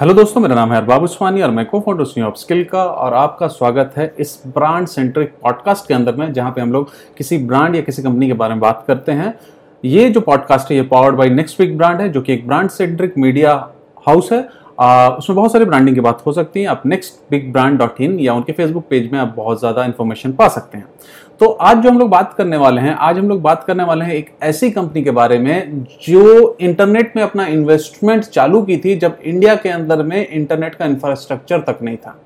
Hello दोस्तों मेरा नाम है अरबाब उस्मानी और मैं को फाउंडर ऑफ़ स्किल का और आपका स्वागत है इस ब्रांड सेंट्रिक पॉडकास्ट के अंदर में जहाँ पे हम लोग किसी ब्रांड या किसी कंपनी के बारे में बात करते हैं। ये जो पॉडकास्ट है ये powered by next week brand है जो कि एक ब्रांड सेंट्रिक मीडिया हाउस है। आ, उसमें बहुत सारे ब्रांडिंग की बात हो सकती है। आप next big brand dot in या उनके फेसबुक पेज में आप बहुत ज़्यादा इन्फॉर्मेशन पा सकते हैं। तो आज जो हम लोग बात करने वाले हैं, आज हम लोग बात करने वाले हैं एक ऐसी कंपनी के बारे में जो इंटरनेट में अपना इन्वेस्टमेंट चालू की थी जब इंडिया के अंदर में इंटरनेट का इंफ्रास्ट्रक्चर तक नहीं था।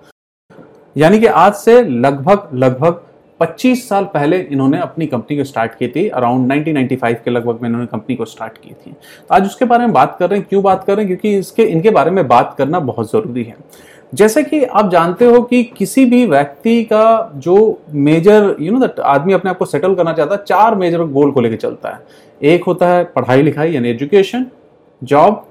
यानी कि आज से लगभग लगभग 25 साल पहले इन्होंने अपनी कंपनी को स्टार्ट की थी अराउंड 1995 के लगभग में इन्होंने कंपनी को स्टार्ट की थी। तो आज उसके बारे में बात कर रहे हैं, क्यों बात कर रहे हैं? क्योंकि इसके, इनके बारे में बात करना बहुत ज़रूरी है। जैसे कि आप जानते हो कि किसी भी व्यक्ति का जो मेजर यू नो दैट आदमी अपने आप को सेटल करना चाहता है चार मेजर गोल को लेकर चलता है। एक होता है पढ़ाई लिखाई यानी एजुकेशन जॉब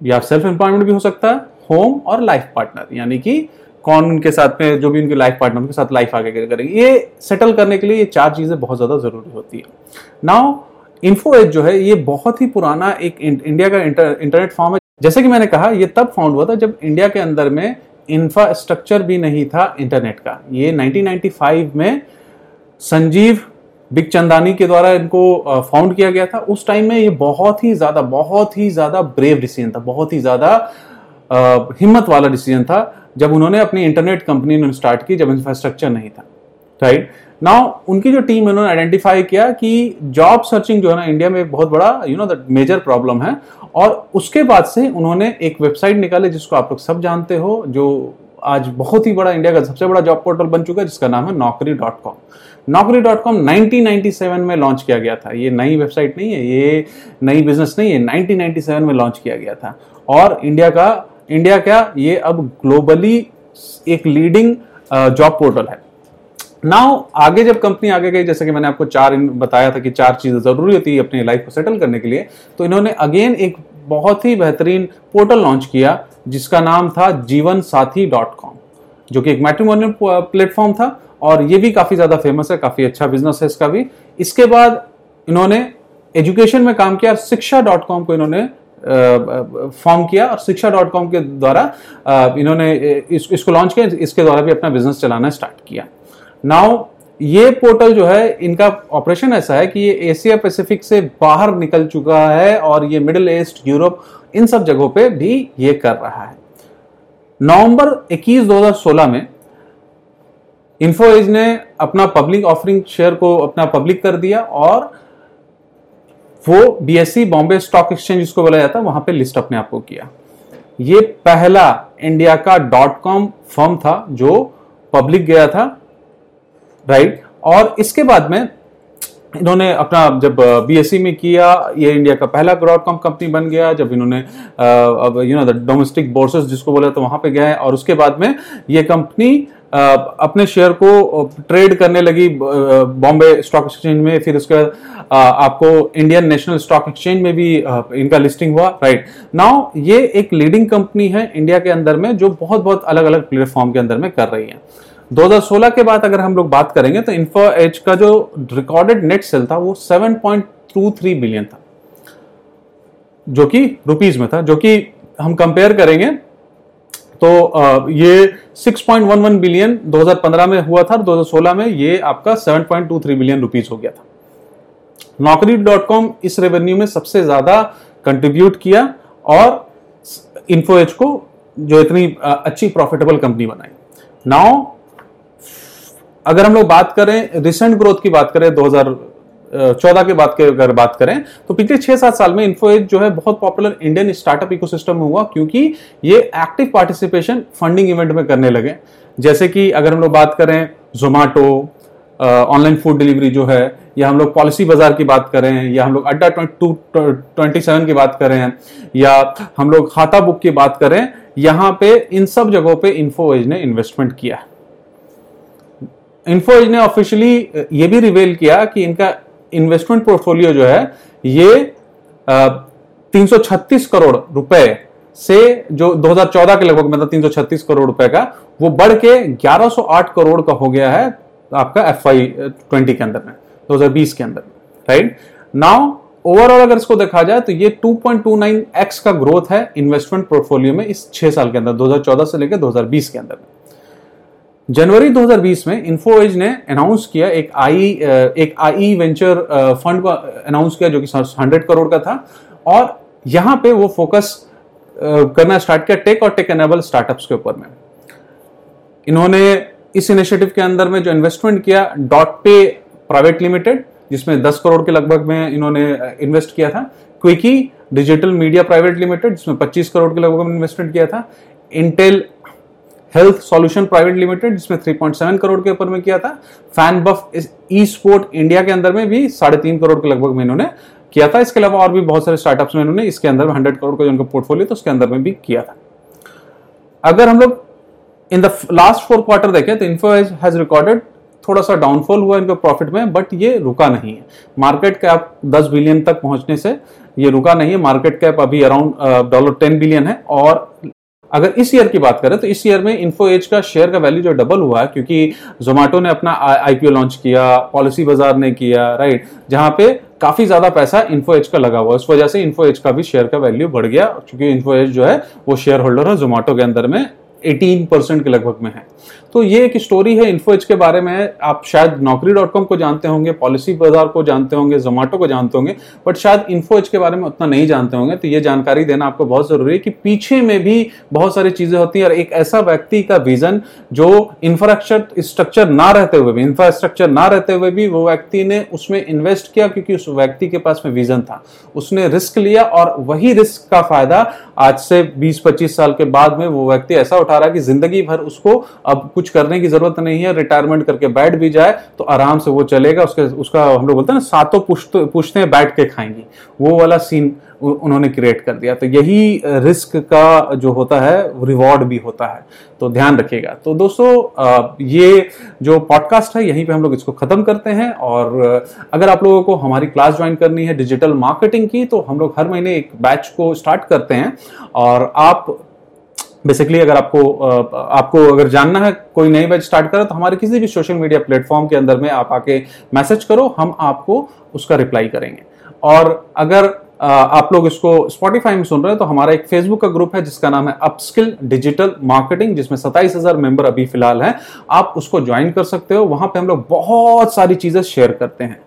या सेल्फ एम्प्लॉयमेंट भी हो सकता है होम और लाइफ पार्टनर यानी कि कौन उनके साथ में जो भी उनके लाइफ पार्टनर उनके साथ लाइफ आगे करेंगे। ये सेटल करने के लिए ये चार चीज़ें बहुत ज़्यादा ज़रूरी होती है। नाउ इन्फो एज जो है ये बहुत ही पुराना एक इंडिया का इंटर, इंटरनेट फॉर्म है जैसे कि मैंने कहा, ये तब फाउंड हुआ था जब इंडिया के अंदर में इंफ्रास्ट्रक्चर भी नहीं था इंटरनेट का। ये 1995 में संजीव बिग चंदानी के द्वारा इनको फाउंड किया गया था। उस टाइम में ये बहुत ही ज़्यादा, बहुत ही ज़्यादा ब्रेव डिसीज़न था, बहुत ही ज़्यादा हिम्मत वाला डिसीज़न था जब उन्होंने अपनी इंटरनेट कंपनी स्टार्ट की जब इंफ्रास्ट्रक्चर नहीं था। राइट नाउ उनकी जो टीम उन्होंने आइडेंटिफाई किया कि जॉब सर्चिंग जो है ना इंडिया में बहुत बड़ा you know the major problem है। और उसके बाद से उन्होंने एक वेबसाइट निकाली जिसको आप लोग सब जानते हो, जो आज बहुत ही बड़ा इंडिया का सबसे बड़ा जॉब पोर्टल बन चुका है, जिसका नाम है Naukri dot com Naukri dot com nineteen में लॉन्च किया गया था। ये नई वेबसाइट नहीं है, ये नई बिज़नेस नहीं है 1997 में लॉन्च किया गया था। और इंडिया का इंडिया क्या, ये अब ग्लोबली एक लीडिंग जॉब पोर्टल है। नाउ आगे जब कंपनी आगे गई जैसे कि मैंने आपको चार बताया था कि चार चीज़ें ज़रूरी होती है अपनी लाइफ को सेटल करने के लिए तो इन्होंने अगेन एक बहुत ही बेहतरीन पोर्टल लॉन्च किया जिसका नाम था जीवन साथी डॉट कॉम जो कि एक मैट्रिमोनियल प्लेटफॉर्म था और ये भी काफ़ी ज़्यादा फ़ेमस है काफ़ी अच्छा बिज़नेस है इसका भी। इसके बाद इन्होंने एजुकेशन में काम किया शिक्षा डॉट कॉम को इन्होंने फॉर्म किया और शिक्षा डॉट कॉम के द्वारा इन्होंने इस, इसको लॉन्च किया इसके द्वारा भी अपना बिज़नेस चलाना स्टार्ट किया। नाउ ये पोर्टल जो है, इनका ऑपरेशन ऐसा है कि ये एशिया पैसिफिक से बाहर निकल चुका है और ये मिडिल ईस्ट यूरोप इन सब जगहों पे भी ये कर रहा है। नवंबर 21 2016 में इन्फोएज ने अपना पब्लिक ऑफरिंग शेयर को अपना पब्लिक कर दिया और वो बीएससी बॉम्बे स्टॉक एक्सचेंज जिसको बोला जाता है, वहाँ पे लिस्ट अपने आप को किया। ये पहला इंडिया का डॉट कॉम फर्म था जो पब्लिक गया था। राइट? और इसके बाद में इन्होंने अपना जब बीएससी में किया, ये इंडिया का पहला डॉट कॉम कंपनी बन गया, जब इन्होंने you know the domestic bourses जिसको बोला तो वहाँ पे गए और उसके बाद में ये कंपनी अपने शेयर को ट्रेड करने लगी बॉम्बे स्टॉक एक्सचेंज में। फिर उसके बाद आपको इंडियन नेशनल स्टॉक एक्सचेंज में भी इनका लिस्टिंग हुआ राइट नाउ ये एक लीडिंग कंपनी है इंडिया के अंदर में, जो बहुत बहुत अलग अलग प्लेटफॉर्म के अंदर में कर रही है। 2016 के बाद अगर हम लोग बात करेंगे तो इन्फो एच का जो रिकॉर्डेड नेट सेल था, वो 7.23 बिलियन था, जो कि रुपीज़ में था, जो कि हम कंपेयर करेंगे तो ये 6.11 बिलियन 2015 में हुआ था 2016 में ये आपका 7.23 बिलियन रुपीज़ हो गया था। नौकरी डॉट कॉम इस रेवेन्यू में सबसे ज़्यादा कंट्रीब्यूट किया और इन्फोएच को जो इतनी अच्छी प्रॉफिटेबल कंपनी बनाई। नाउ अगर हम लोग बात करें रिसेंट ग्रोथ की बात करें 2014 के बाद के अगर बात करें तो पिछले छह सात साल में इन्फोएज जो है बहुत पॉपुलर इंडियन स्टार्टअप इकोसिस्टम में हुआ, क्योंकि ये एक्टिव पार्टिसिपेशन फंडिंग इवेंट में करने लगे। जैसे कि अगर हम लोग बात करें जोमेटो ऑनलाइन फ़ूड डिलीवरी जो है, या हम लोग पॉलिसी बाज़ार की बात करें, या हम लोग अड्डा टू ट्वेंटी सेवन की बात करें, या हम लोग खाता बुक की बात करें, यहाँ पे इन सब जगहों पे इन्फोएज ने इन्वेस्टमेंट किया इन्फोएज ने ऑफिशियली ये भी रिवेल किया कि इनका इन्वेस्टमेंट पोर्टफोलियो जो है, ये तीन सौ छत्तीस करोड़ रुपए से जो 2014 के लगभग मतलब 336 करोड़ रुपए का, वो बढ़ के 1108 करोड़ का हो गया है आपका एफ़ आई ट्वेंटी के अंदर में 2020 के अंदर राइट नाउ ओवरऑल अगर इसको देखा जाए तो ये 2.29x का ग्रोथ है इन्वेस्टमेंट पोर्टफोलियो में इस छह साल के अंदर 2014 से लेकर 2020 के अंदर जनवरी 2020 में इन्फोएज ने अनाउंस किया, एक आई एक आई वेंचर फंड को अनाउंस किया जो कि 100 करोड़ का था। और यहाँ पे वो फोकस करना स्टार्ट किया टेक और टेक एनेबल स्टार्टअप्स के ऊपर में। इन्होंने इस इनिशिएटिव के अंदर में जो इन्वेस्टमेंट किया डॉट पे प्राइवेट लिमिटेड जिसमें 10 करोड़ के लगभग में इन्होंने इन्वेस्ट किया था। Qyuki digital media private limited जिसमें 25 करोड़ के लगभग इन्वेस्टमेंट किया था। Intel health solution private limited जिसमें 3.7 करोड़ के ऊपर में किया था। Fan buff e sport India के अंदर में भी साढ़े तीन करोड़ के लगभग में इन्होंने किया था। इसके अलावा और भी बहुत सारे स्टार्टअप्स में इन्होंने इसके अंदर में हंड्रेड करोड़ का जो उनका पोर्टफोलियो था, उसके अंदर में भी किया था। अगर हम लोग in the last four quarter देखें तो इन्फो हैज़ रिकॉर्डेड थोड़ा सा डाउनफॉल हुआ इनके प्रॉफिट में बट ये रुका नहीं है। मार्केट कैप 10 बिलियन तक पहुँचने से ये रुका नहीं है। मार्केट कैप अभी अराउंड डॉलर टेन बिलियन है और अगर इस ईयर की बात करें तो इस ईयर में इन्फो एज का शेयर का वैल्यू जो डबल हुआ है, क्योंकि जोमेटो ने अपना आईपीओ लॉन्च किया पॉलिसी बाज़ार ने किया राइट जहाँ पे काफ़ी ज़्यादा पैसा इन्फो एज का लगा हुआ उस वजह से इन्फो एज का भी शेयर का वैल्यू बढ़ गया, क्योंकि इन्फो एज जो है, वो शेयर होल्डर है जोमेटो के अंदर में 18 परसेंट के लगभग में है। तो ये एक स्टोरी है इन्फोएज के बारे में। आप शायद नौकरी डॉट कॉम को जानते होंगे पॉलिसी बाज़ार को जानते होंगे जोमेटो को जानते होंगे बट शायद इन्फोएज के बारे में उतना नहीं जानते होंगे तो ये जानकारी देना आपको बहुत ज़रूरी है कि पीछे में भी बहुत सारी चीज़ें होती हैं और एक ऐसा व्यक्ति का विजन जो इंफ्रास्ट्रक्चर स्ट्रक्चर ना रहते हुए भी इंफ्रास्ट्रक्चर ना रहते हुए भी वो व्यक्ति ने उसमें इन्वेस्ट किया क्योंकि उस व्यक्ति के पास में विजन था। उसने रिस्क लिया और वही रिस्क का फ़ायदा आज से 20-25 साल के बाद में वो व्यक्ति ऐसा उठा रहा है कि ज़िंदगी भर उसको अब कुछ करने की ज़रूरत नहीं है रिटायरमेंट करके बैठ भी जाए तो आराम से वो चलेगा, उसके, उसका हम लोग बोलते हैं ना, सातों पुश्ते हैं बैठ के खाएँगी। वो वाला सीन उन्होंने क्रिएट कर दिया। तो यही रिस्क का जो होता है रिवॉर्ड भी होता है। तो ध्यान रखिएगा। तो दोस्तों ये जो पॉडकास्ट है, यहीं पे हम लोग इसको खत्म करते हैं। और अगर आप लोगों को हमारी क्लास ज्वाइन करनी है डिजिटल मार्केटिंग की तो हम लोग हर महीने एक बैच को स्टार्ट करते हैं। और आप बेसिकली अगर आपको आपको अगर जानना है कोई नई बैच स्टार्ट करें तो हमारे किसी भी सोशल मीडिया प्लेटफॉर्म के अंदर में आप आके मैसेज करो, हम आपको उसका रिप्लाई करेंगे। और अगर आप लोग इसको स्पॉटिफाई में सुन रहे हैं तो हमारा एक फेसबुक का ग्रुप है, जिसका नाम है अपस्किल डिजिटल मार्केटिंग जिसमें सताइस हज़ार मेंबर अभी फ़िलहाल हैं। आप उसको ज्वाइन कर सकते हो। वहाँ पे हम लोग बहुत सारी चीज़ें शेयर करते हैं।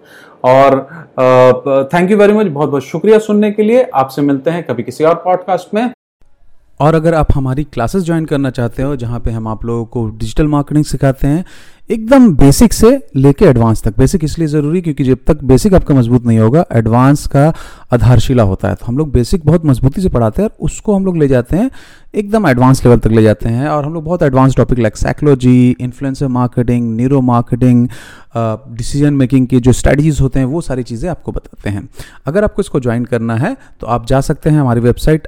और थैंक यू वेरी मच बहुत बहुत शुक्रिया सुनने के लिए। आपसे मिलते हैं कभी किसी और पॉडकास्ट में। और अगर आप हमारी क्लासेस ज्वाइन करना चाहते हो, जहाँ पे हम आप लोगों को डिजिटल मार्केटिंग सिखाते हैं, एकदम बेसिक से लेके एडवांस तक। बेसिक इसलिए ज़रूरी क्योंकि जब तक बेसिक आपका मज़बूत नहीं होगा एडवांस का आधारशिला होता है। तो हम लोग बेसिक बहुत मजबूती से पढ़ाते हैं और उसको हम लोग ले जाते हैं, एकदम एडवांस लेवल तक ले जाते हैं। और हम लोग बहुत advance topic like psychology influencer marketing neuro marketing decision making की जो स्ट्रेटजीज होते हैं, वो सारी चीज़ें आपको बताते हैं। अगर आपको इसको ज्वाइन करना है तो आप जा सकते हैं हमारी वेबसाइट